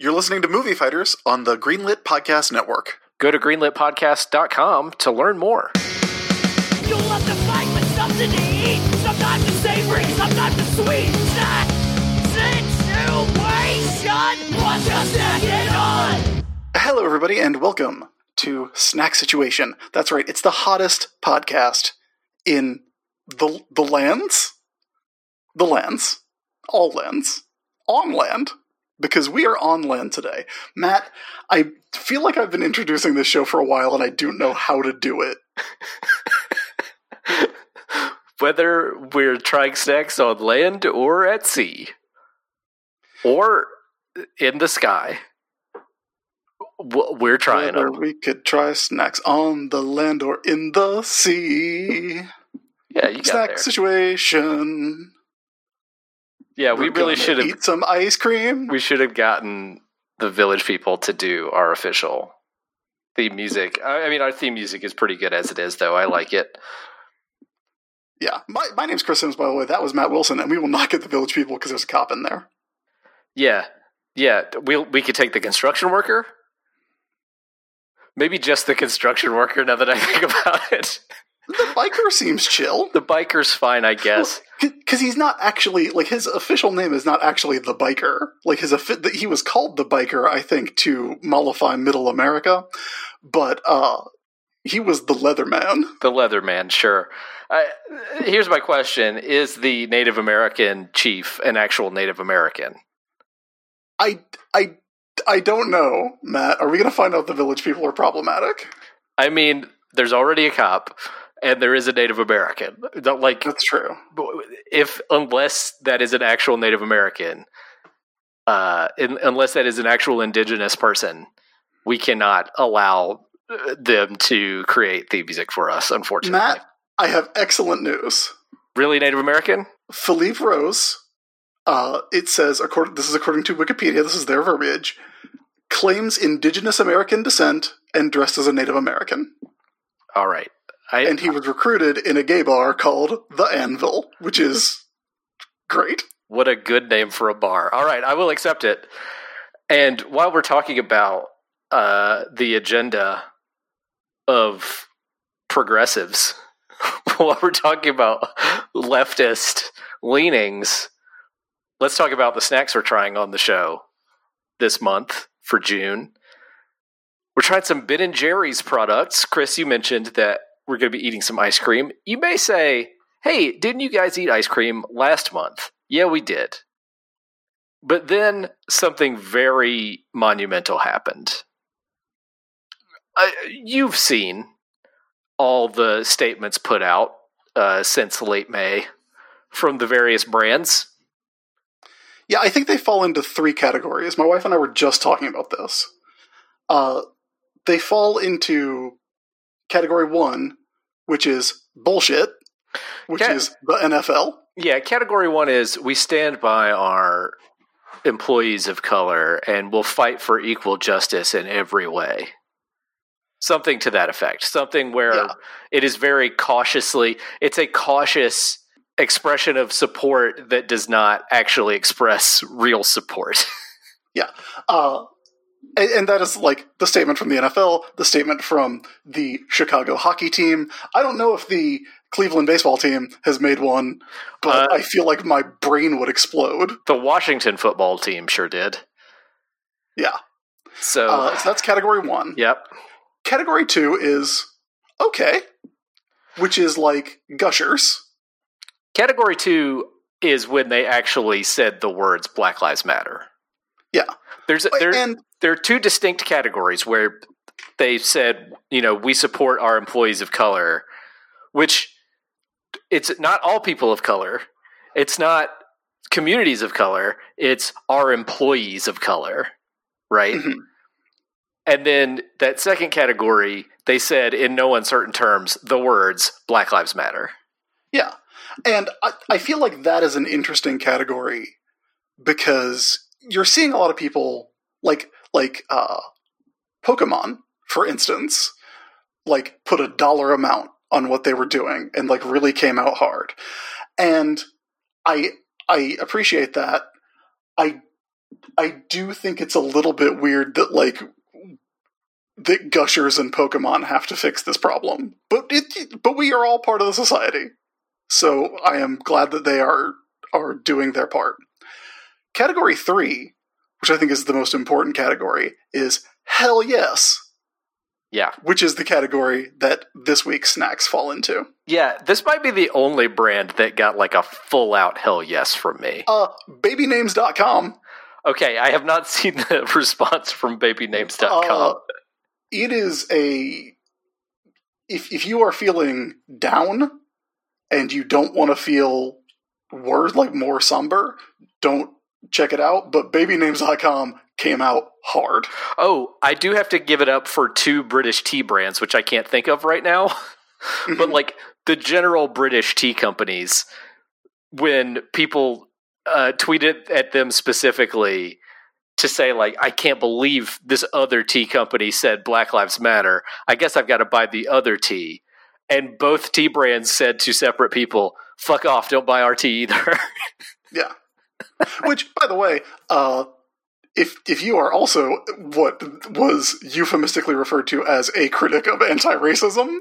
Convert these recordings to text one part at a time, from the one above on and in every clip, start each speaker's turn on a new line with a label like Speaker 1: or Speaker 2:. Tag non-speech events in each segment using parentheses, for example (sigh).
Speaker 1: You're listening to Movie Fighters on the Greenlit Podcast Network.
Speaker 2: Go to greenlitpodcast.com to learn more.
Speaker 3: You'll have to fight with something to eat. Sometimes it's savory, sometimes it's sweet. Snack situation. What's your snacking on?
Speaker 1: Hello, everybody, and welcome to Snack Situation. That's right, it's the hottest podcast in the the lands, the lands, all lands, on land, because we are on land today. Matt, I feel like I've been introducing this show for a while, and I don't know how to do it. (laughs)
Speaker 2: Whether we're trying snacks on land or at sea, or in the sky, we're trying
Speaker 1: Whether
Speaker 2: them.
Speaker 1: we could try snacks on the land or in the sea.
Speaker 2: Yeah, you got
Speaker 1: Snack
Speaker 2: there.
Speaker 1: situation.
Speaker 2: Yeah, we really should have.
Speaker 1: eat some ice cream.
Speaker 2: We should have gotten the village people to do our official theme music. I I mean, our theme music is pretty good as it is, though. I like it.
Speaker 1: Yeah, my my name's Chris Sims. By the way, that was Matt Wilson, and we will not get the village people because there's a cop in there.
Speaker 2: Yeah, yeah. We we could take the construction worker. Maybe just the construction worker. Now that I think about it, (laughs)
Speaker 1: The biker seems chill
Speaker 2: the biker's fine, I guess.
Speaker 1: because he's not actually like his official name is not actually the biker. Like his he was called the biker, I think, to mollify Middle America, but uh, he was the Leatherman.
Speaker 2: The Leatherman, sure. I, here's my question: Is the Native American chief an actual Native American?
Speaker 1: I I I don't know, Matt. Are we going to find out the village people are problematic?
Speaker 2: I mean, there's already a cop, and there is a Native American. Like,
Speaker 1: That's true.
Speaker 2: if unless that is an actual Native American, uh, in, unless that is an actual indigenous person, we cannot allow uh, them to create theme music for us. Unfortunately,
Speaker 1: Matt, I have excellent news.
Speaker 2: really Native American?
Speaker 1: Felipe Rose, uh, it says, according, this is according to Wikipedia, this is their verbiage, claims indigenous American descent and dressed as a Native American.
Speaker 2: All right, I
Speaker 1: And he was recruited in a gay bar called The Anvil, which is great.
Speaker 2: What a good name for a bar. All right, I will accept it. And while we're talking about uh, the agenda of progressives, (laughs) while we're talking about leftist leanings, let's talk about the snacks we're trying on the show this month for June. We're trying some Ben and Jerry's products. Chris, you mentioned that we're going to be eating some ice cream. You may say, "Hey, didn't you guys eat ice cream last month?" Yeah, we did. But then something very monumental happened. Uh, you've seen all the statements put out uh, since late May from the various brands.
Speaker 1: Yeah, I think they fall into three categories. My wife and I were just talking about this. Uh, they fall into category one, which is bullshit, which
Speaker 2: Okay.
Speaker 1: is the NFL.
Speaker 2: Yeah, category one is we stand by our employees of color and will fight for equal justice in every way. Something to that effect. Something where
Speaker 1: Yeah.
Speaker 2: it is very cautiously, it's a cautious expression of support that does not actually express real support. (laughs) Yeah.
Speaker 1: Uh, and, and that is like the statement from the NFL, the statement from the Chicago hockey team. I don't know if the Cleveland baseball team has made one, but
Speaker 2: Uh,
Speaker 1: I feel like my brain would explode.
Speaker 2: the Washington football team sure did.
Speaker 1: Yeah.
Speaker 2: So,
Speaker 1: Uh, so that's category one.
Speaker 2: yep.
Speaker 1: Category two is okay, which is like gushers.
Speaker 2: Category two is when they actually said the words Black Lives Matter.
Speaker 1: Yeah.
Speaker 2: There's there,
Speaker 1: and
Speaker 2: there are two distinct categories where they said, you know, we support our employees of color, which it's not all people of color. It's not communities of color. It's our employees of color, right?
Speaker 1: Mhm.
Speaker 2: And then that second category, they said in no uncertain terms the words Black Lives Matter.
Speaker 1: Yeah. And I, I feel like that is an interesting category because you're seeing a lot of people like like uh Pokemon, for instance, like put a dollar amount on what they were doing and like really came out hard. And I I appreciate that. I I do think it's a little bit weird that like that gushers and Pokemon have to fix this problem. But it but we are all part of the society. So I am glad that they are are doing their part. Category 3, which I think is the most important category, is hell yes,
Speaker 2: Yeah.
Speaker 1: which is the category that this week's snacks fall into.
Speaker 2: Yeah, this might be the only brand that got like a full out hell yes from me.
Speaker 1: Uh babynames.com
Speaker 2: Okay, I have not (laughs) seen the response from babynames.com.
Speaker 1: Uh, it is a if if you are feeling down and you don't want to feel worse like more somber, don't check it out. But babynames.com came out hard.
Speaker 2: oh, I do have to give it up for two British tea brands, which I can't think of right now. (laughs) but like the general British tea companies, when people uh, tweeted at them specifically to say like, "I can't believe this other tea company said Black Lives Matter. I guess I've got to buy the other tea." And both tea brands said to separate people, "Fuck off! Don't buy our tea either." (laughs)
Speaker 1: Yeah. Which, by the way, uh, if if you are also what was euphemistically referred to as a critic of anti-racism,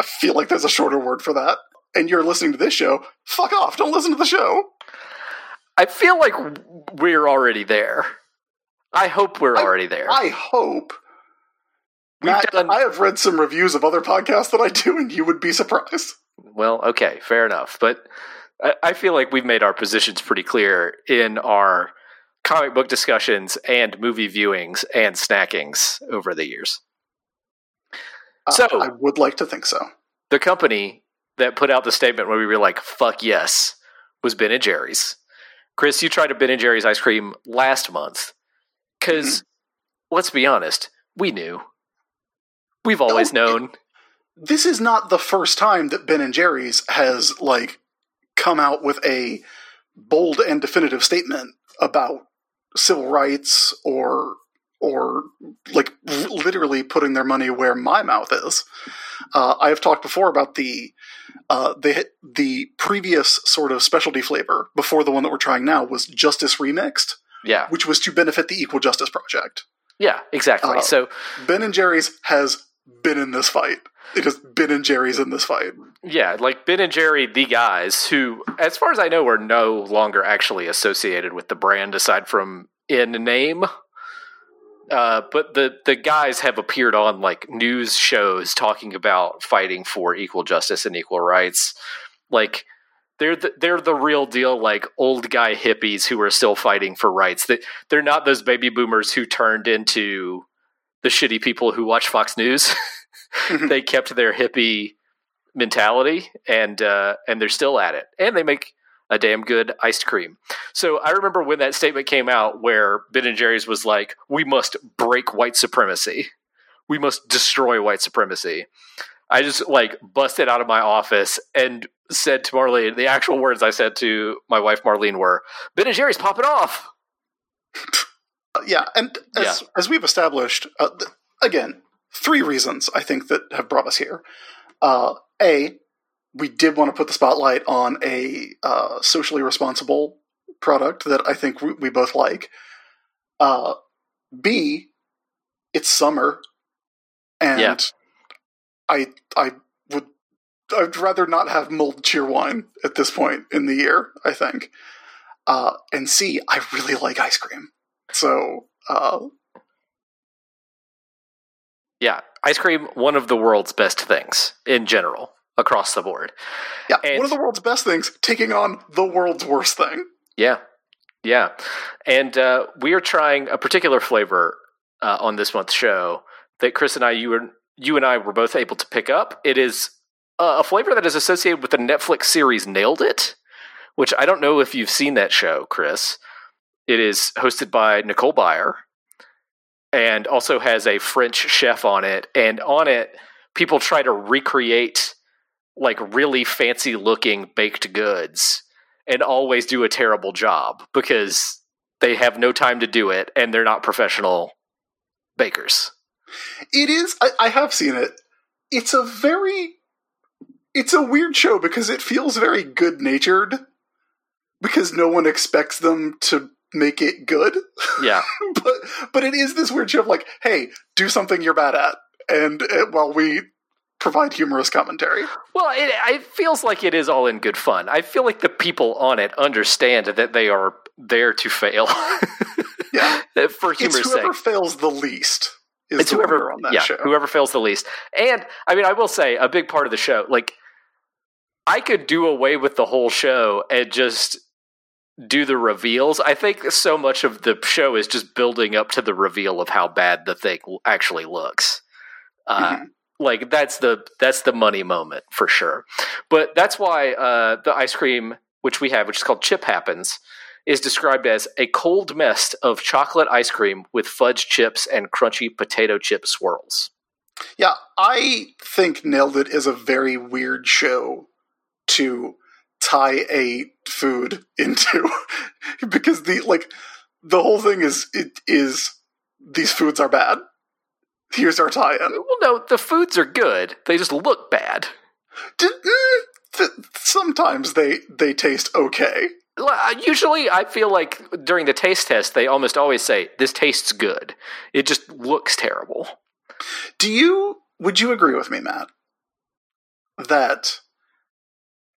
Speaker 1: I feel like there's a shorter word for that. And you're listening to this show, fuck off! Don't listen to the show.
Speaker 2: I feel like we're already there. I hope we're
Speaker 1: I-
Speaker 2: already there.
Speaker 1: I hope. Matt,
Speaker 2: done-
Speaker 1: I have read some reviews of other podcasts that I do, and you would be surprised.
Speaker 2: Well, okay, fair enough. But I, I feel like we've made our positions pretty clear in our comic book discussions and movie viewings and snackings over the years.
Speaker 1: Uh,
Speaker 2: So-
Speaker 1: I would like to think so.
Speaker 2: The company that put out the statement where we were like, fuck yes, was Ben and Jerry's. Chris, you tried a Ben and Jerry's ice cream last month. Because, let's be honest, we knew. We've always
Speaker 1: No,
Speaker 2: known.
Speaker 1: This is not the first time that Ben and Jerry's has like come out with a bold and definitive statement about civil rights or or like literally putting their money where my mouth is. Uh, I have talked before about the uh, the the previous sort of specialty flavor before the one that we're trying now was Justice Remixed,
Speaker 2: yeah.
Speaker 1: which was to benefit the Equal Justice Project.
Speaker 2: Yeah, exactly.
Speaker 1: Uh,
Speaker 2: so,
Speaker 1: Ben and Jerry's has been in this fight. It has Ben and Jerry's in this fight.
Speaker 2: Yeah, like Ben and Jerry, the guys who, as far as I know, are no longer actually associated with the brand aside from in name. Uh, but the the guys have appeared on like news shows talking about fighting for equal justice and equal rights. Like they're the, they're the real deal, like old guy hippies who are still fighting for rights. That they're not those baby boomers who turned into the shitty people who watch Fox News. (laughs) (laughs) they kept their hippie mentality and uh, and they're still at it. And they make a damn good iced cream. So i remember when that statement came out where ben and jerry's was like we must break white supremacy. We must destroy white supremacy. I just like busted out of my office and said to marlene the actual words i said to my wife marlene were ben and jerry's popping off.
Speaker 1: Uh, yeah, and as, as we've established, uh, th- again, three reasons I think that have brought us here. Uh, a, we did want to put the spotlight on a uh, socially responsible product that I think we, we both like. Uh, B, it's summer, and
Speaker 2: Yeah.
Speaker 1: I I would I'd rather not have mulled Cheerwine at this point in the year. I think. Uh, and C, I really like ice cream. So, uh,
Speaker 2: yeah ice cream one of the world's best things in general across the board
Speaker 1: yeah,
Speaker 2: And-
Speaker 1: one of the world's best things taking on the world's worst thing.
Speaker 2: Yeah, yeah, and uh, we are trying a particular flavor uh, on this month's show that Chris and I, you were, you and I were both able to pick up. It is uh, a flavor that is associated with the Netflix series Nailed It, which I don't know if you've seen that show, Chris. It is hosted by Nicole Byer, and also has a French chef on it. And on it, people try to recreate like really fancy looking baked goods and always do a terrible job because they have no time to do it and they're not professional bakers.
Speaker 1: It is. I, I have seen it. It's a very. It's a weird show because it feels very good natured. Because no one expects them to make it good.
Speaker 2: Yeah. (laughs)
Speaker 1: but but it is this weird show of like, hey, do something you're bad at, and uh, while we provide humorous commentary.
Speaker 2: Well, it, it feels like it is all in good fun. I feel like the people on it understand that they are there to fail. (laughs)
Speaker 1: Yeah,
Speaker 2: for
Speaker 1: it's
Speaker 2: humor's
Speaker 1: whoever
Speaker 2: sake.
Speaker 1: fails the least is
Speaker 2: It's
Speaker 1: the
Speaker 2: whoever
Speaker 1: on that
Speaker 2: yeah,
Speaker 1: show.
Speaker 2: whoever fails the least. And I mean, I will say a big part of the show, like I could do away with the whole show and just do the reveals. I think so much of the show is just building up to the reveal of how bad the thing actually looks. Uh,
Speaker 1: Mhm.
Speaker 2: Like that's the that's the money moment for sure. But that's why uh, the ice cream, which we have, which is called Chip Happens, is described as a cold mist of chocolate ice cream with fudge chips and crunchy potato chip swirls.
Speaker 1: Yeah, I think Nailed It is a very weird show to tie a food (laughs) into because the like the whole thing is it is these foods are bad. Here's our tie-in.
Speaker 2: Well, no, the foods are good. They just look bad.
Speaker 1: D- th- sometimes they they taste okay.
Speaker 2: Uh, Usually, I feel like during the taste test, they almost always say, This tastes good. It just looks terrible.
Speaker 1: Do you would you agree with me, Matt, that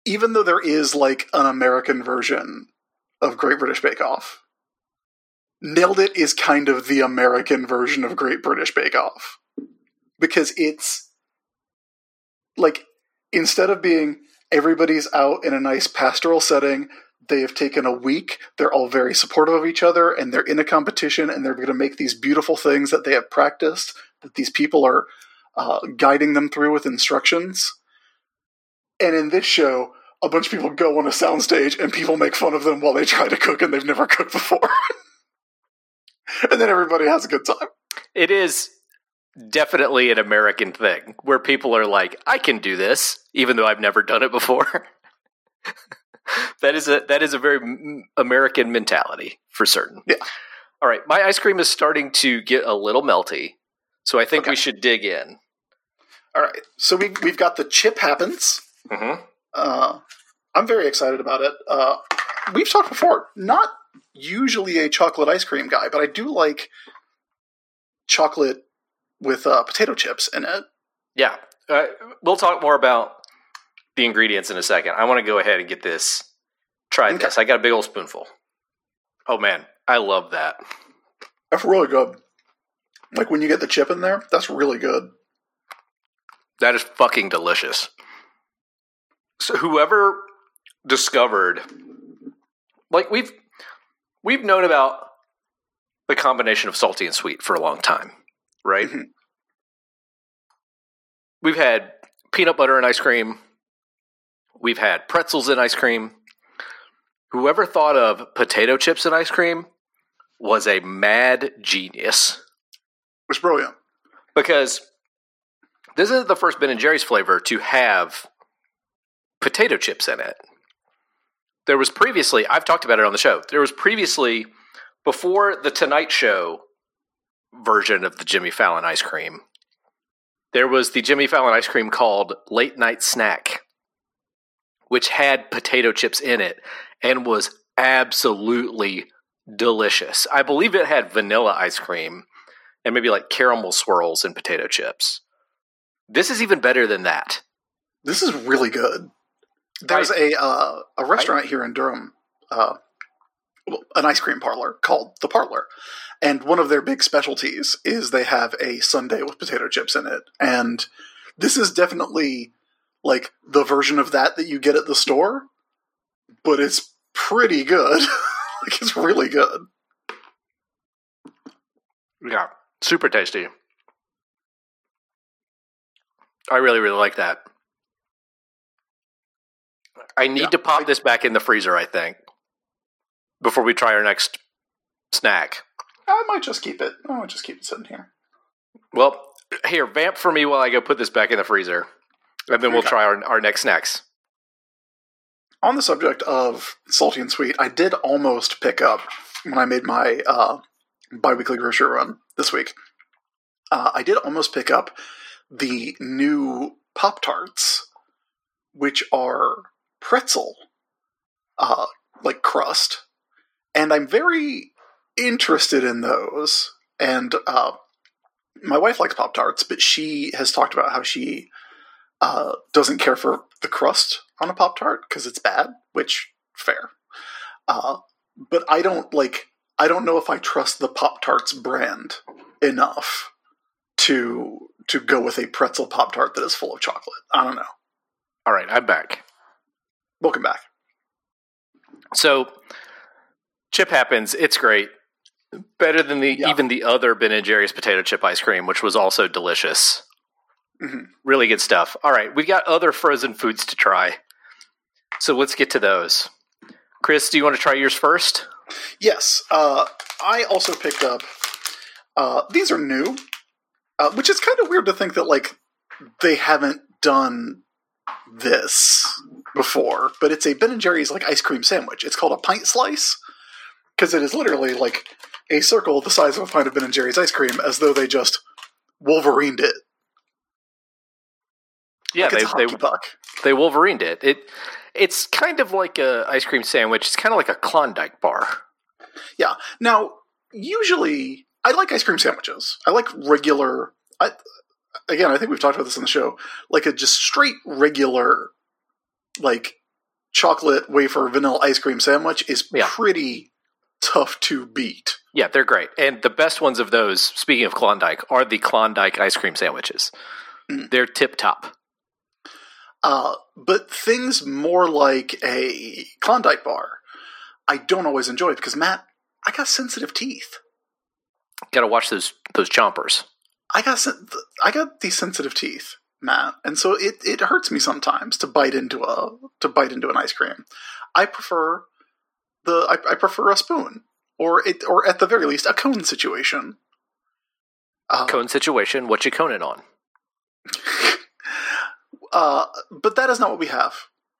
Speaker 1: even though there is like an American version of Great British Bake Off, Nailed It is kind of the American version of Great British Bake Off. Because it's like instead of being everybody's out in a nice pastoral setting, they have taken a week, they're all very supportive of each other, and they're in a competition and they're going to make these beautiful things that they have practiced, that these people are uh, guiding them through with instructions. And in this show, a bunch of people go on a soundstage and people make fun of them while they try to cook and they've never cooked before. (laughs) and then everybody has a good time.
Speaker 2: It is definitely an American thing where people are like, I can do this, even though I've never done it before. (laughs) that is a that is a very American mentality for certain.
Speaker 1: Yeah.
Speaker 2: All right, my ice cream is starting to get a little melty, so I think
Speaker 1: Okay.
Speaker 2: we should dig in.
Speaker 1: All right. So we, we've got the chip happens.
Speaker 2: Mm-hmm.
Speaker 1: Uh, I'm very excited about it. Uh, we've talked before, not usually a chocolate ice cream guy, but I do like chocolate with uh, potato chips in it.
Speaker 2: Yeah, uh, we'll talk more about the ingredients in a second. I want to go ahead and get this. Try
Speaker 1: Okay.
Speaker 2: this. I got a big old spoonful. Oh man, I love that.
Speaker 1: That's really good. Like when you get the chip in there, that's really good.
Speaker 2: That is fucking delicious. So whoever discovered like we've we've known about the combination of salty and sweet for a long time, right?
Speaker 1: Mhm.
Speaker 2: We've had peanut butter and ice cream. We've had pretzels and ice cream. Whoever thought of potato chips and ice cream was a mad genius
Speaker 1: It's brilliant.
Speaker 2: because this isn't the first Ben and Jerry's flavor to have potato chips in it. There was previously, I've talked about it on the show. There was previously, before the Tonight Show version of the Jimmy Fallon ice cream, there was the Jimmy Fallon ice cream called Late Night Snack, which had potato chips in it and was absolutely delicious. I believe it had vanilla ice cream and maybe like caramel swirls and potato chips. This is even better than that.
Speaker 1: This is really good. There's a uh, a restaurant here in Durham, uh, an ice cream parlor called the Parlor, and one of their big specialties is they have a sundae with potato chips in it, and this is definitely like the version of that that you get at the store, but it's pretty good. (laughs) like it's really good.
Speaker 2: Yeah, super tasty. I really, really like that. I need
Speaker 1: Yeah,
Speaker 2: to pop this back in the freezer, I think, before we try our next snack.
Speaker 1: I might just keep it. I might just keep it sitting here.
Speaker 2: Well, here, vamp for me while I go put this back in the freezer, and then we'll
Speaker 1: Okay.
Speaker 2: try our, our next snacks.
Speaker 1: on the subject of salty and sweet, I did almost pick up when I made my uh, biweekly grocery run this week. Uh, I did almost pick up the new Pop Tarts, which are pretzel, uh, like crust, and I'm very interested in those. And uh, my wife likes Pop Tarts, but she has talked about how she uh, doesn't care for the crust on a Pop Tart because it's bad, which fair. Uh, but I don't like. I don't know if I trust the Pop Tarts brand enough to to go with a pretzel Pop Tart that is full of chocolate. I don't know.
Speaker 2: All right, I'm back.
Speaker 1: Welcome back.
Speaker 2: So, chip happens. It's great. Better than the
Speaker 1: Yeah.
Speaker 2: even the other Ben and Jerry's potato chip ice cream, which was also delicious.
Speaker 1: Mhm.
Speaker 2: Really good stuff. All right, we've got other frozen foods to try. So let's get to those. Chris, do you want to try yours first?
Speaker 1: Yes, uh, I also picked up. Uh, these are new, uh, which is kind of weird to think that like they haven't done this before. But it's a Ben and Jerry's like ice cream sandwich. It's called a pint slice because it is literally like a circle the size of a pint of Ben and Jerry's ice cream, as though they just Wolverined it.
Speaker 2: Yeah,
Speaker 1: like
Speaker 2: they, they
Speaker 1: puck.
Speaker 2: they Wolverined it. It it's kind of like a ice cream sandwich. It's kind of like a Klondike bar.
Speaker 1: Yeah. Now, usually, I like ice cream sandwiches. I like regular. I, again, I think we've talked about this in the show. Like a just straight regular, like chocolate wafer vanilla ice cream sandwich is
Speaker 2: Yeah.
Speaker 1: pretty tough to beat.
Speaker 2: Yeah, they're great. And the best ones of those, speaking of Klondike, are the Klondike ice cream sandwiches.
Speaker 1: Mm.
Speaker 2: They're tip top.
Speaker 1: Uh, but things more like a Klondike bar, I don't always enjoy because Matt, I got sensitive teeth.
Speaker 2: Got to watch those those chompers.
Speaker 1: I got I got these sensitive teeth, Matt, and so it, it hurts me sometimes to bite into a to bite into an ice cream. I prefer the I, I prefer a spoon or it or at the very least a cone situation. Uh,
Speaker 2: Cone situation. What you coning on? (laughs)
Speaker 1: uh, but that is not what we have.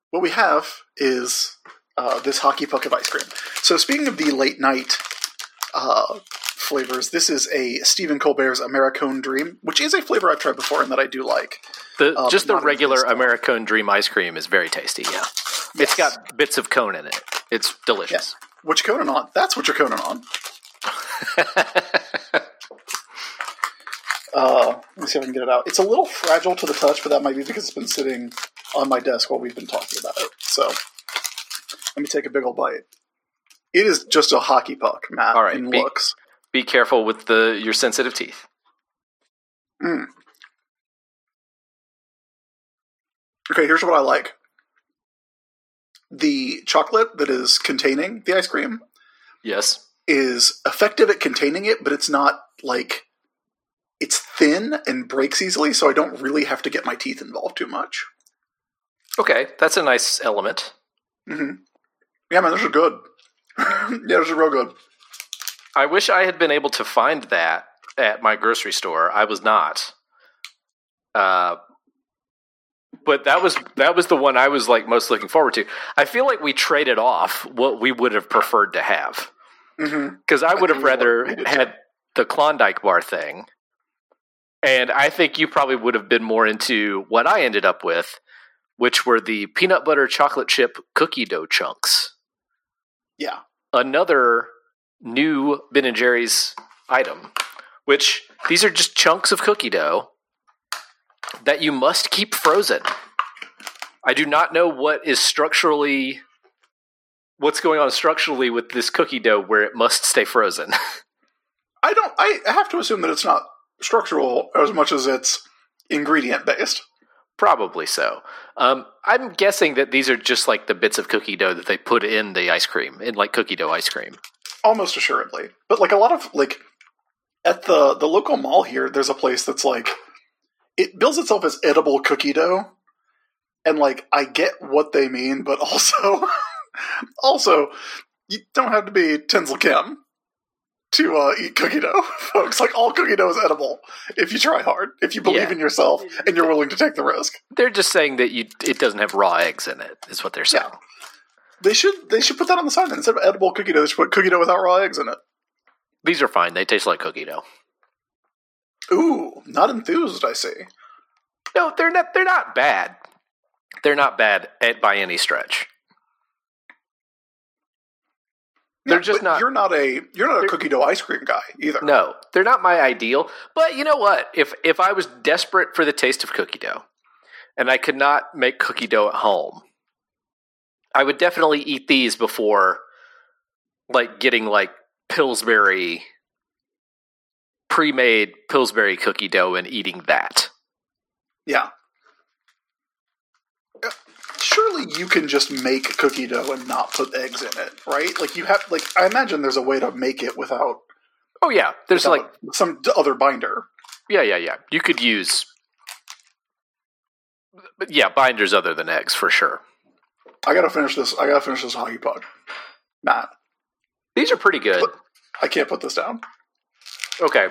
Speaker 1: What we have is uh, this hockey puck of ice cream. So speaking of the late night uh, flavors, this is a Stephen Colbert's Americone Dream, which is a flavor I've tried before and that I do like.
Speaker 2: The
Speaker 1: Um,
Speaker 2: just the regular. Americone Dream ice cream is very tasty. Yeah, it's got bits of cone in it. It's delicious.
Speaker 1: What you coning on? That's what you're coning on. (laughs) Uh, let me see if I can get it out. It's a little fragile to the touch, but that might be because it's been sitting on my desk while we've been talking about it. So let me take a big old bite. It is just a hockey puck, Matt.
Speaker 2: All right,
Speaker 1: in
Speaker 2: be-
Speaker 1: looks.
Speaker 2: Be careful with the your sensitive teeth.
Speaker 1: Mm. Okay, here's what I like. The chocolate that is containing the ice cream
Speaker 2: Yes.
Speaker 1: is effective at containing it, but it's not like it's thin and breaks easily, so I don't really have to get my teeth involved too much.
Speaker 2: Okay, that's a nice element.
Speaker 1: hmm Yeah, man, those are good. (laughs) yeah, those are real good.
Speaker 2: I wish I had been able to find that at my grocery store. I was not. Uh, but that was that was the one I was like most looking forward to. I feel like we traded off what we would have preferred to have because I would have rather had the Klondike bar thing, and I think you probably would have been more into what I ended up with, which were the peanut butter chocolate chip cookie dough chunks
Speaker 1: Yeah.
Speaker 2: Another new Ben and Jerry's item, which these are just chunks of cookie dough that you must keep frozen. I do not know what is structurally what's going on structurally with this cookie dough where it must stay frozen. (laughs)
Speaker 1: I don't. I have to assume that it's not structural as much as it's ingredient based.
Speaker 2: Probably so. Um, I'm guessing that these are just like the bits of cookie dough that they put in the ice cream, in like cookie dough ice cream.
Speaker 1: almost assuredly. But like a lot of like at the the local mall here, there's a place that's like it bills itself as edible cookie dough, and like I get what they mean, but (laughs) also also you don't have to be Tinsel Kim to uh, eat cookie dough, (laughs) folks. Like all cookie dough is edible if you try hard, if you believe
Speaker 2: Yeah.
Speaker 1: in yourself, and you're willing to take the risk.
Speaker 2: They're just saying that you it doesn't have raw eggs in it, is what they're saying.
Speaker 1: Yeah. They should they should put that on the sign. Instead of edible cookie dough, they should put cookie dough without raw eggs in it.
Speaker 2: These are fine. They taste like cookie dough.
Speaker 1: Ooh, not enthused. I see.
Speaker 2: No, they're not. They're not bad. They're not bad at by any stretch. They're just not-
Speaker 1: You're not a you're not a cookie dough ice cream guy either.
Speaker 2: No, they're not my ideal. But you know what? If if I was desperate for the taste of cookie dough, and I could not make cookie dough at home, I would definitely eat these before, like getting like Pillsbury pre-made Pillsbury cookie dough and eating that.
Speaker 1: Yeah. Uh, Surely you can just make cookie dough and not put eggs in it, right? Like you have, like I imagine there's a way to make it without,
Speaker 2: Oh yeah, there's
Speaker 1: without
Speaker 2: like
Speaker 1: some other binder.
Speaker 2: yeah yeah yeah. You could use, yeah, binders other than eggs for sure.
Speaker 1: I gotta finish this. I gotta finish this hockey puck. Matt,
Speaker 2: These are pretty good.
Speaker 1: I can't put this down.
Speaker 2: Okay.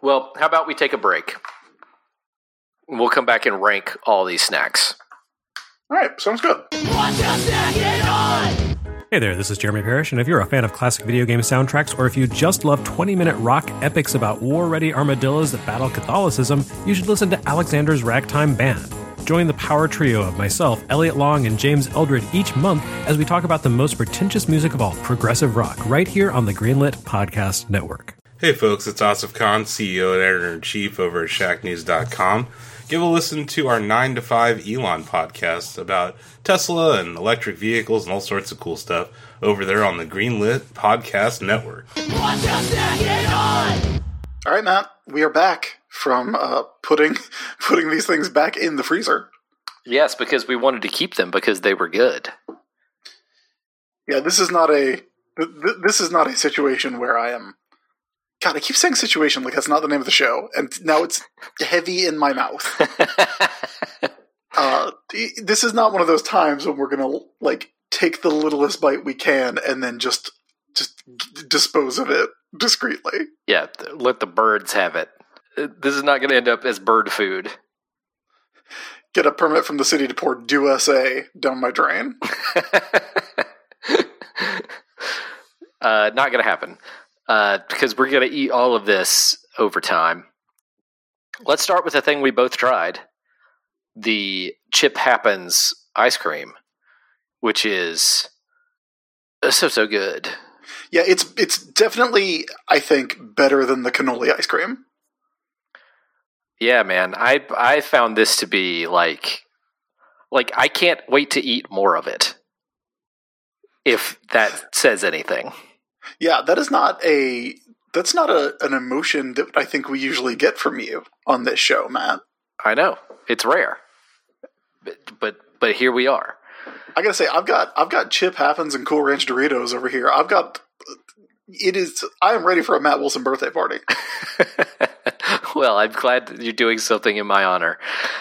Speaker 2: Well, how about we take a break? We'll come back and rank all these snacks.
Speaker 1: All right, sounds good.
Speaker 3: What you snacking on?
Speaker 4: Hey there, this is Jeremy Parish, and if you're a fan of classic video game soundtracks, or if you just love 20 minute rock epics about war ready armadillos that battle Catholicism, you should listen to Alexander's Ragtime Band. Join the power trio of myself, Elliot Long, and James Eldred each month as we talk about the most pretentious music of all, progressive rock, right here on the Greenlit Podcast Network.
Speaker 5: Hey folks, it's Asif Khan, CEO and editor in chief over at ShackNews.com. Give a listen to our 9 to 5 Elon podcast about Tesla and electric vehicles and all sorts of cool stuff over there on the Greenlit Podcast Network.
Speaker 3: What you on?
Speaker 1: All right, Matt, we are back from uh, putting (laughs) putting these things back in the freezer.
Speaker 2: Yes, because we wanted to keep them because they were good.
Speaker 1: Yeah, this is not a th- th- this is not a situation where I am. God, I keep saying situation like that's not the name of the show, and now it's heavy in my mouth. (laughs) Uh, this is not one of those times when we're gonna like take the littlest bite we can and then just just dispose of it discreetly.
Speaker 2: yeah, let the birds have it. Uh, This is not going to end up as bird food.
Speaker 1: Get a permit from the city to pour USA down my drain. (laughs)
Speaker 2: uh, not going to happen uh, because we're going to eat all of this over time. Let's start with the thing we both tried the Chip Happens ice cream, which is uh, so, so good.
Speaker 1: Yeah, it's it's definitely I think better than the cannoli ice cream.
Speaker 2: Yeah, man. I I found this to be like like I can't wait to eat more of it. If that says anything.
Speaker 1: Yeah, that is not a that's not a an emotion that I think we usually get from you on this show, Matt.
Speaker 2: I know. It's rare. But but, but here we are.
Speaker 1: I gotta say, I've got I've got Chip Happens and Cool Ranch Doritos over here. I've got it is I am ready for a Matt Wilson birthday party. (laughs)
Speaker 2: well, I'm glad that you're doing something in my honor.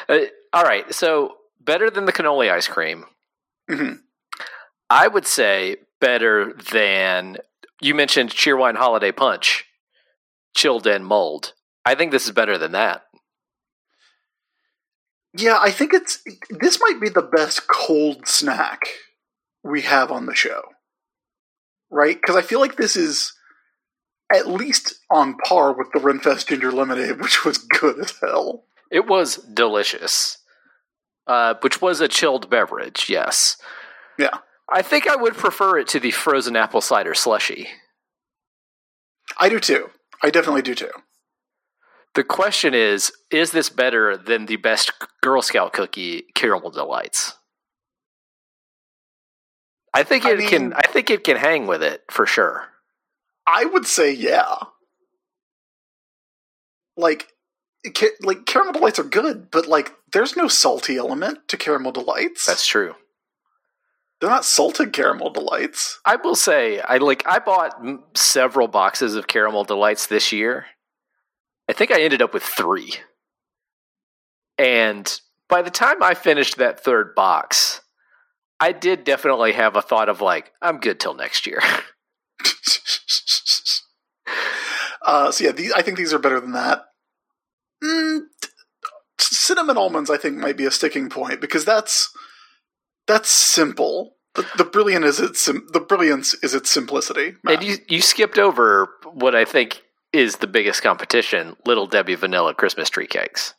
Speaker 2: Uh, all right, so better than the cannoli ice cream.
Speaker 1: Mhm.
Speaker 2: I would say better than you mentioned Cheerwine Holiday Punch, chilled and mulled. I think this is better than that.
Speaker 1: Yeah, I think it's this might be the best cold snack we have on the show. Right? Because I feel like this is at least on par with the Renfest Ginger Lemonade, (laughs) which was good as hell.
Speaker 2: It was delicious, uh, which was a chilled beverage. Yes,
Speaker 1: Yeah.
Speaker 2: I think I would prefer it to the frozen apple cider slushy.
Speaker 1: I do too. I definitely do too.
Speaker 2: The question is: Is this better than the best Girl Scout cookie, Caramel Delights? I think
Speaker 1: I
Speaker 2: it can. I think it can hang with it for sure.
Speaker 1: I would say yeah. Like, ca- like caramel delights are good, but like, there's no salty element to caramel delights.
Speaker 2: That's true.
Speaker 1: They're not salted caramel delights.
Speaker 2: I will say, I like. I bought m- several boxes of Caramel Delights this year. I think I ended up with three, and by the time I finished that third box, I did definitely have a thought of like, I'm good till next year. (laughs)
Speaker 1: uh, so yeah, these, I think these are better than that. Mm, cinnamon almonds, I think, might be a sticking point because that's that's simple. The, the brilliant is its sim- the brilliance is its simplicity. Matt.
Speaker 2: And you you skipped over what I think is the biggest competition: Little Debbie Vanilla Christmas tree cakes.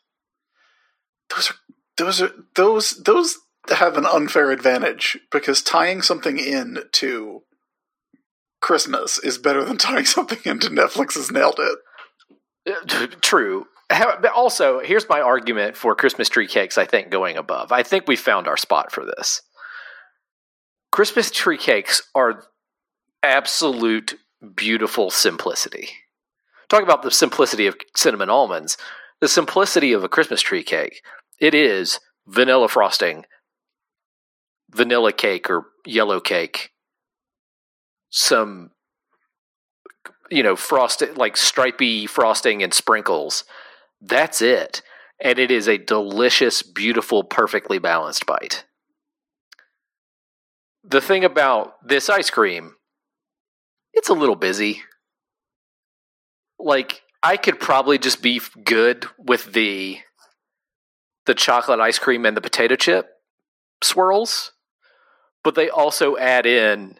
Speaker 1: those are those are those those have an unfair advantage because tying something in to Christmas is better than tying something into Netflix's Nailed It.
Speaker 2: Uh, True. But Also, here's my argument for Christmas tree cakes, I think, going above. I think we found our spot for this. Christmas tree cakes are absolute beautiful simplicity. Talk about the simplicity of cinnamon almonds. The simplicity of a Christmas tree cake. It is vanilla frosting, vanilla cake or yellow cake, some you know, frosted like stripy frosting and sprinkles. That's it. And it is a delicious, beautiful, perfectly balanced bite. The thing about this ice cream, it's a little busy. Like I could probably just be good with the the chocolate ice cream and the potato chip swirls, but they also add in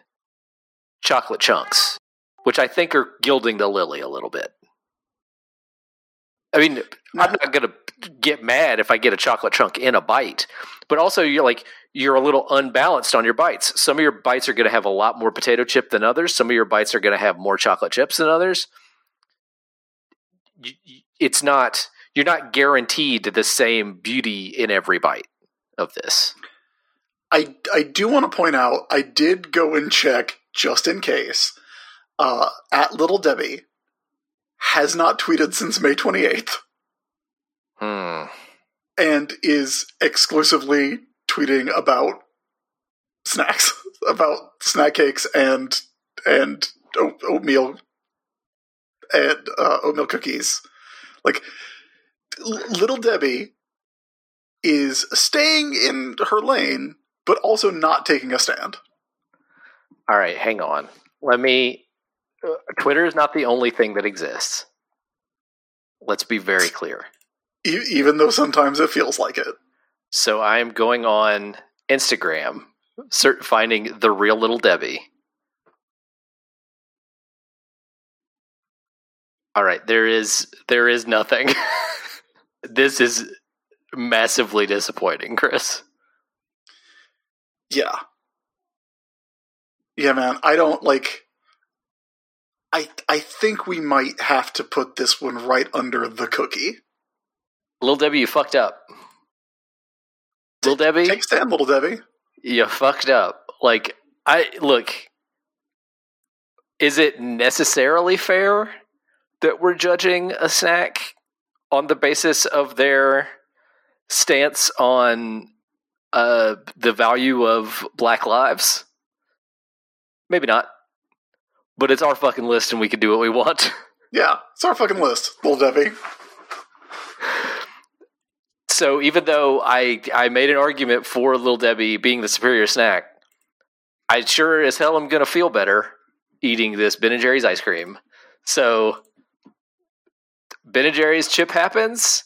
Speaker 2: chocolate chunks which I think are gilding the lily a little bit. I mean, I'm not going to get mad if I get a chocolate chunk in a bite, but also you're like you're a little unbalanced on your bites. Some of your bites are going to have a lot more potato chip than others. Some of your bites are going to have more chocolate chips than others. It's not you're not guaranteed the same beauty in every bite of this.
Speaker 1: I I do want to point out I did go and check just in case. Uh, at Little Debbie has not tweeted since May 28th
Speaker 2: Hmm.
Speaker 1: and is exclusively tweeting about snacks, (laughs) about snack cakes and and oatmeal and uh, oatmeal cookies. Like Little Debbie is staying in her lane, but also not taking a stand.
Speaker 2: All right, hang on. Let me. Twitter is not the only thing that exists. Let's be very clear.
Speaker 1: E- even though sometimes it feels like it.
Speaker 2: So I am going on Instagram, cert- finding the real little Debbie. All right, there is there is nothing. (laughs) this is massively disappointing, Chris.
Speaker 1: Yeah. Yeah, man. I don't like I I think we might have to put this one right under the cookie.
Speaker 2: Little Debbie, you fucked up. Little Debbie,
Speaker 1: Take stand, little Debbie.
Speaker 2: you fucked up. Like I look, is it necessarily fair that we're judging a snack on the basis of their stance on uh, the value of Black lives? Maybe not, but it's our fucking list, and we can do what we want. (laughs)
Speaker 1: Yeah, it's our fucking list, little Debbie.
Speaker 2: So even though I I made an argument for Little Debbie being the superior snack, I sure as hell am gonna feel better eating this Ben and Jerry's ice cream. So Ben and Jerry's chip happens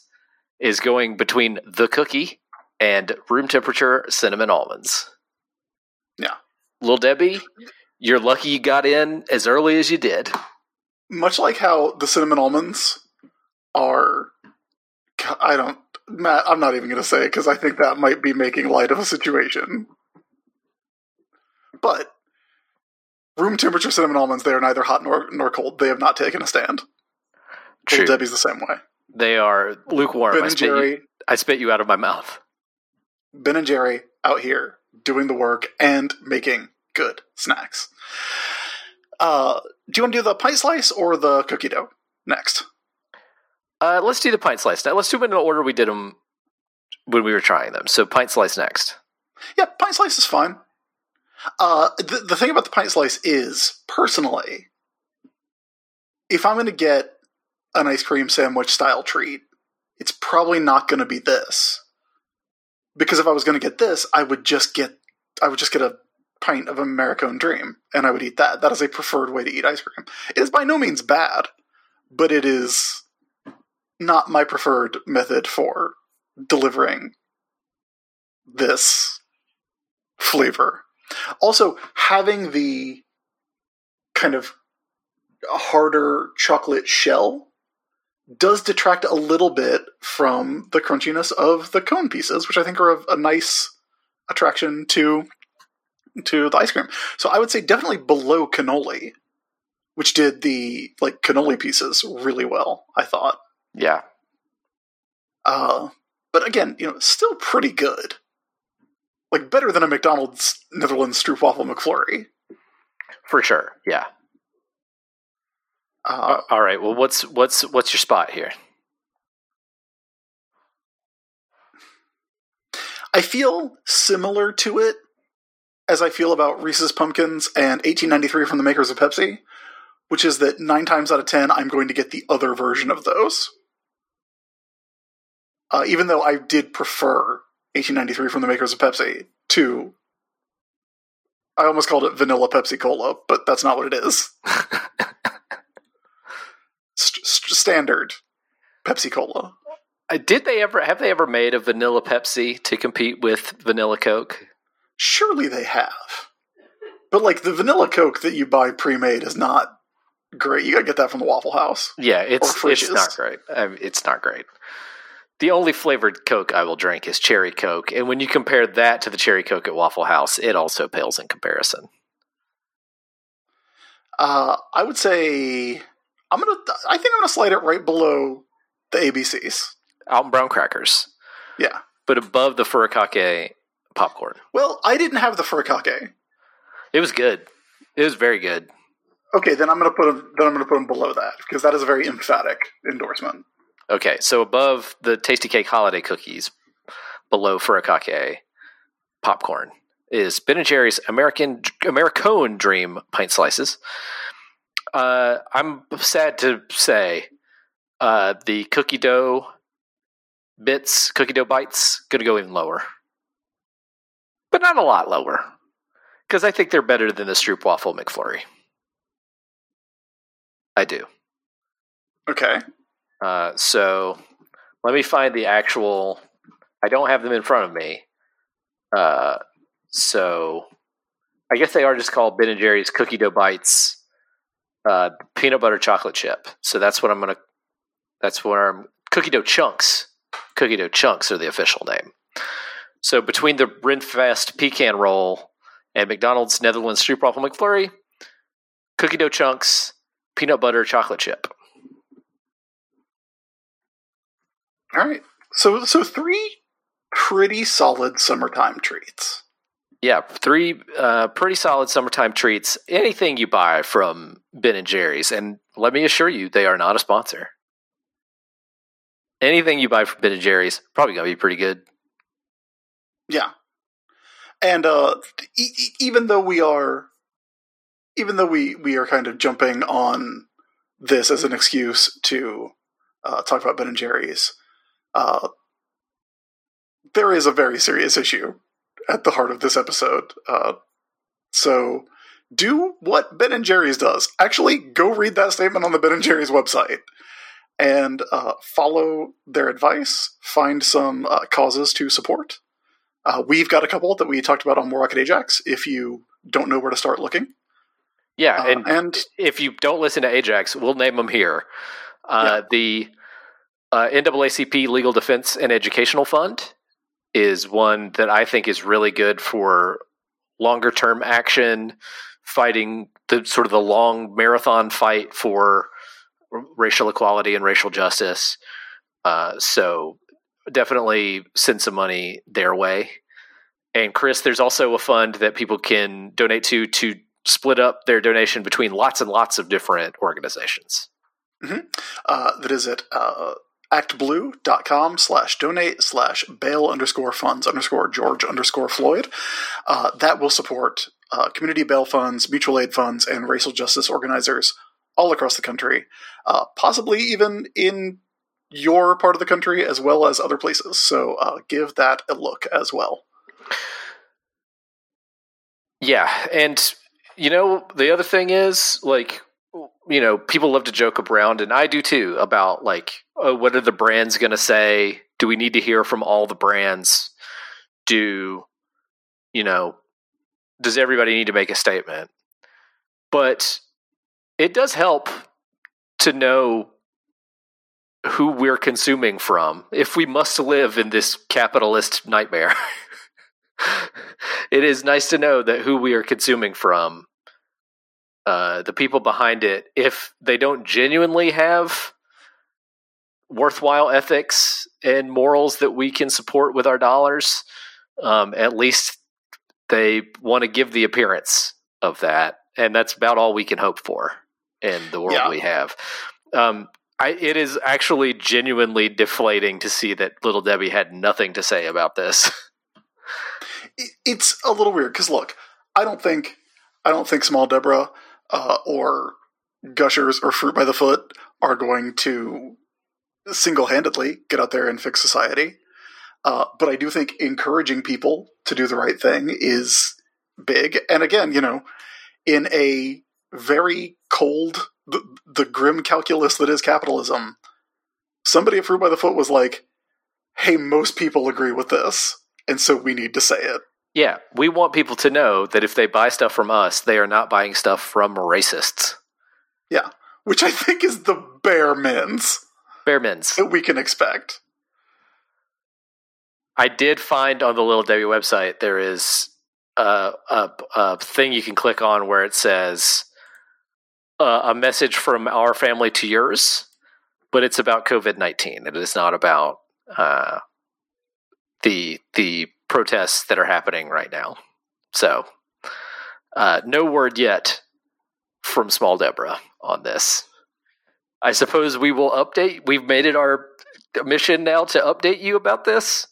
Speaker 2: is going between the cookie and room temperature cinnamon almonds.
Speaker 1: Yeah.
Speaker 2: Little Debbie, you're lucky you got in as early as you did.
Speaker 1: Much like how the cinnamon almonds are. I don't. Matt, I'm not even going to say it because I think that might be making light of a situation. But room temperature cinnamon almonds, they are neither hot nor, nor cold. They have not taken a stand.
Speaker 2: True.
Speaker 1: Little Debbie's the same way.
Speaker 2: They are lukewarm.
Speaker 1: Ben
Speaker 2: I
Speaker 1: and
Speaker 2: you,
Speaker 1: Jerry,
Speaker 2: I spit you out of my mouth.
Speaker 1: Ben and Jerry out here doing the work and making good snacks. Uh, do you want to do the pint slice or the cookie dough next?
Speaker 2: Uh, let's do the pint slice now. Let's do them in the order we did them when we were trying them. So pint slice next.
Speaker 1: Yeah, pint slice is fine. Uh, the, the thing about the pint slice is, personally, if I'm going to get an ice cream sandwich style treat, it's probably not going to be this. Because if I was going to get this, I would just get I would just get a pint of American Dream and I would eat that. That is a preferred way to eat ice cream. It is by no means bad, but it is not my preferred method for delivering this flavor. Also, having the kind of harder chocolate shell does detract a little bit from the crunchiness of the cone pieces, which I think are a, a nice attraction to to the ice cream. So I would say definitely below cannoli which did the like cannoli pieces really well. I thought.
Speaker 2: Yeah.
Speaker 1: Uh, but again, you know, still pretty good. Like better than a McDonald's Netherlands stroopwafel McFlurry.
Speaker 2: For sure. Yeah.
Speaker 1: Uh,
Speaker 2: All right. Well, what's what's what's your spot here?
Speaker 1: I feel similar to it as I feel about Reese's Pumpkins and 1893 from the makers of Pepsi, which is that nine times out of ten, I'm going to get the other version of those. Uh, even though I did prefer 1893 from the makers of Pepsi to. I almost called it vanilla Pepsi Cola, but that's not what it is. (laughs) St- st- standard Pepsi Cola.
Speaker 2: Uh, Did they ever have they ever made a vanilla Pepsi to compete with vanilla Coke?
Speaker 1: Surely they have. But like the vanilla Coke that you buy pre-made is not great. You gotta get that from the Waffle House.
Speaker 2: Yeah, it's it's not great. I mean, it's not great. The only flavored Coke I will drink is cherry Coke, and when you compare that to the cherry Coke at Waffle House, it also pales in comparison.
Speaker 1: Uh, I would say I'm gonna. I think I'm gonna slide it right below the ABCs.
Speaker 2: out Alton Brown crackers,
Speaker 1: Yeah.
Speaker 2: but above the furikake popcorn.
Speaker 1: Well, I didn't have the furikake.
Speaker 2: It was good. It was very good.
Speaker 1: Okay, then I'm gonna put him. Then I'm gonna put him below that because that is a very emphatic endorsement.
Speaker 2: Okay, so above the Tastykake holiday cookies, below furikake popcorn is Ben and Jerry's American Americone Dream pint slices. Uh, I'm sad to say uh, the cookie dough bits, cookie dough bites, to go even lower, but not a lot lower because I think they're better than the Stroopwafel McFlurry. I do.
Speaker 1: Okay.
Speaker 2: Uh, so let me find the actual. I don't have them in front of me. Uh, so I guess they are just called Ben and Jerry's Cookie Dough Bites, uh, peanut butter chocolate chip. So that's what I'm gonna. That's what I'm. Cookie dough chunks. Cookie dough chunks are the official name. So between the Rinfest pecan roll and McDonald's Netherlands Stroopwafel McFlurry, cookie dough chunks, peanut butter chocolate chip.
Speaker 1: All right. So so three pretty solid summertime treats.
Speaker 2: Yeah, three uh, pretty solid summertime treats. Anything you buy from Ben and Jerry's, and let me assure you, they are not a sponsor. Anything you buy from Ben and Jerry's probably gonna be pretty good.
Speaker 1: Yeah. And uh, e- e- even though we are, even though we we are kind of jumping on this as an excuse to uh, talk about Ben and Jerry's, uh, there is a very serious issue at the heart of this episode. Uh, so do what Ben and Jerry's does. Actually, go read that statement on the Ben and Jerry's website and uh, follow their advice. Find some uh, causes to support. Uh, we've got a couple that we talked about on More Rocket Ajax. If you don't know where to start looking,
Speaker 2: Yeah,
Speaker 1: Uh,
Speaker 2: and,
Speaker 1: and
Speaker 2: if you don't listen to Ajax, we'll name them here. Uh, The uh, NAACP Legal Defense and Educational Fund is one that I think is really good for longer term action, fighting the sort of the long marathon fight for racial equality and racial justice. Uh, so definitely send some money their way. And Chris, there's also a fund that people can donate to to split up their donation between lots and lots of different organizations.
Speaker 1: uh, that is at uh, actblue.com slash donate slash bail underscore funds underscore George underscore Floyd. Uh, that will support uh, community bail funds, mutual aid funds, and racial justice organizers all across the country, uh, possibly even in your part of the country as well as other places. So uh, give that a look as well.
Speaker 2: Yeah, and you know the other thing is like you know people love to joke around, and I do too about like oh, what are the brands going to say? Do we need to hear from all the brands? Do you know? Does everybody need to make a statement? But it does help to know who we're consuming from if we must live in this capitalist nightmare. (laughs) it is nice to know that who we are consuming from uh, the people behind it, if they don't genuinely have worthwhile ethics and morals that we can support with our dollars, um, at least they want to give the appearance of that, and that's about all we can hope for in the world
Speaker 1: Yeah.
Speaker 2: we have. Um, I, it is actually genuinely deflating to see that Little Debbie had nothing to say about this. (laughs)
Speaker 1: It- it's a little weird because look, I don't think I don't think Small Deborah uh, or Gushers or Fruit by the Foot are going to single handedly get out there and fix society. Uh, but I do think encouraging people to do the right thing is big. And again, you know, in a very cold, the, the grim calculus that is capitalism, somebody at Fruit by the Foot was like, hey, most people agree with this. And so we need to say it.
Speaker 2: Yeah, we want people to know that if they buy stuff from us, they are not buying stuff from racists.
Speaker 1: Yeah, which I think is the bare mins
Speaker 2: Bear Mins.
Speaker 1: that we can expect.
Speaker 2: I did find on the Little Debbie website there is a, a, a thing you can click on where it says uh, a message from our family to yours, but it's about COVID nineteen. It is not about uh, the the protests that are happening right now. So, uh, no word yet from Small Deborah on this. I suppose we will update. We've made it our mission now to update you about this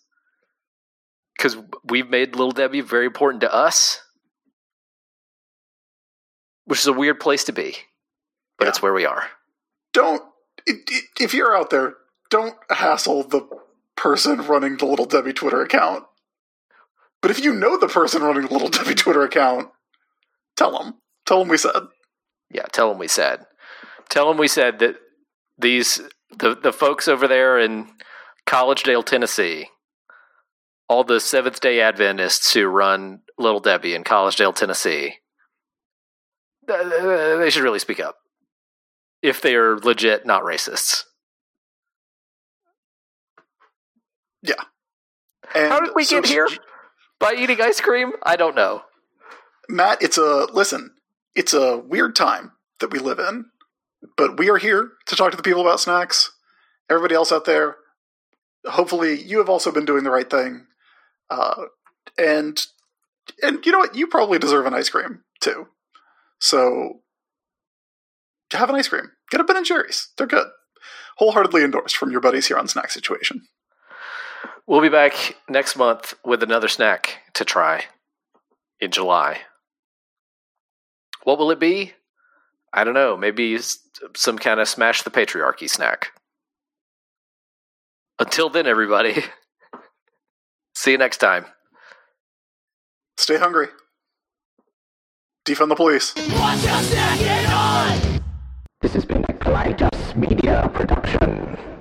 Speaker 2: because we've made Little Debbie very important to us, which is a weird place to be, but
Speaker 1: Yeah.
Speaker 2: it's where we are.
Speaker 1: Don't if you're out there, don't hassle the person running the Little Debbie Twitter account. But if you know the person running the Little Debbie Twitter account, tell them. Tell them we said.
Speaker 2: Yeah, tell them we said. Tell them we said that these the the folks over there in Collegedale, Tennessee, all the Seventh Day Adventists who run Little Debbie in Collegedale, Tennessee, th- th- they should really speak up if they are legit not racists.
Speaker 1: And
Speaker 2: How did we
Speaker 1: so-
Speaker 2: get here? By eating ice cream? I don't know.
Speaker 1: Matt, it's a listen. It's a weird time that we live in, but we are here to talk to the people about snacks. Everybody else out there, hopefully, you have also been doing the right thing, uh, and and you know what? You probably deserve an ice cream too. So have an ice cream. Get a Ben and Jerry's. They're good. Wholeheartedly endorsed from your buddies here on Snack Situation.
Speaker 2: We'll be back next month with another snack to try in July. What will it be? I don't know. Maybe some kind of smash the patriarchy snack. Until then, everybody. (laughs) See you next time.
Speaker 1: Stay hungry. Defund the police.
Speaker 6: This has been a Kaleidos Media production.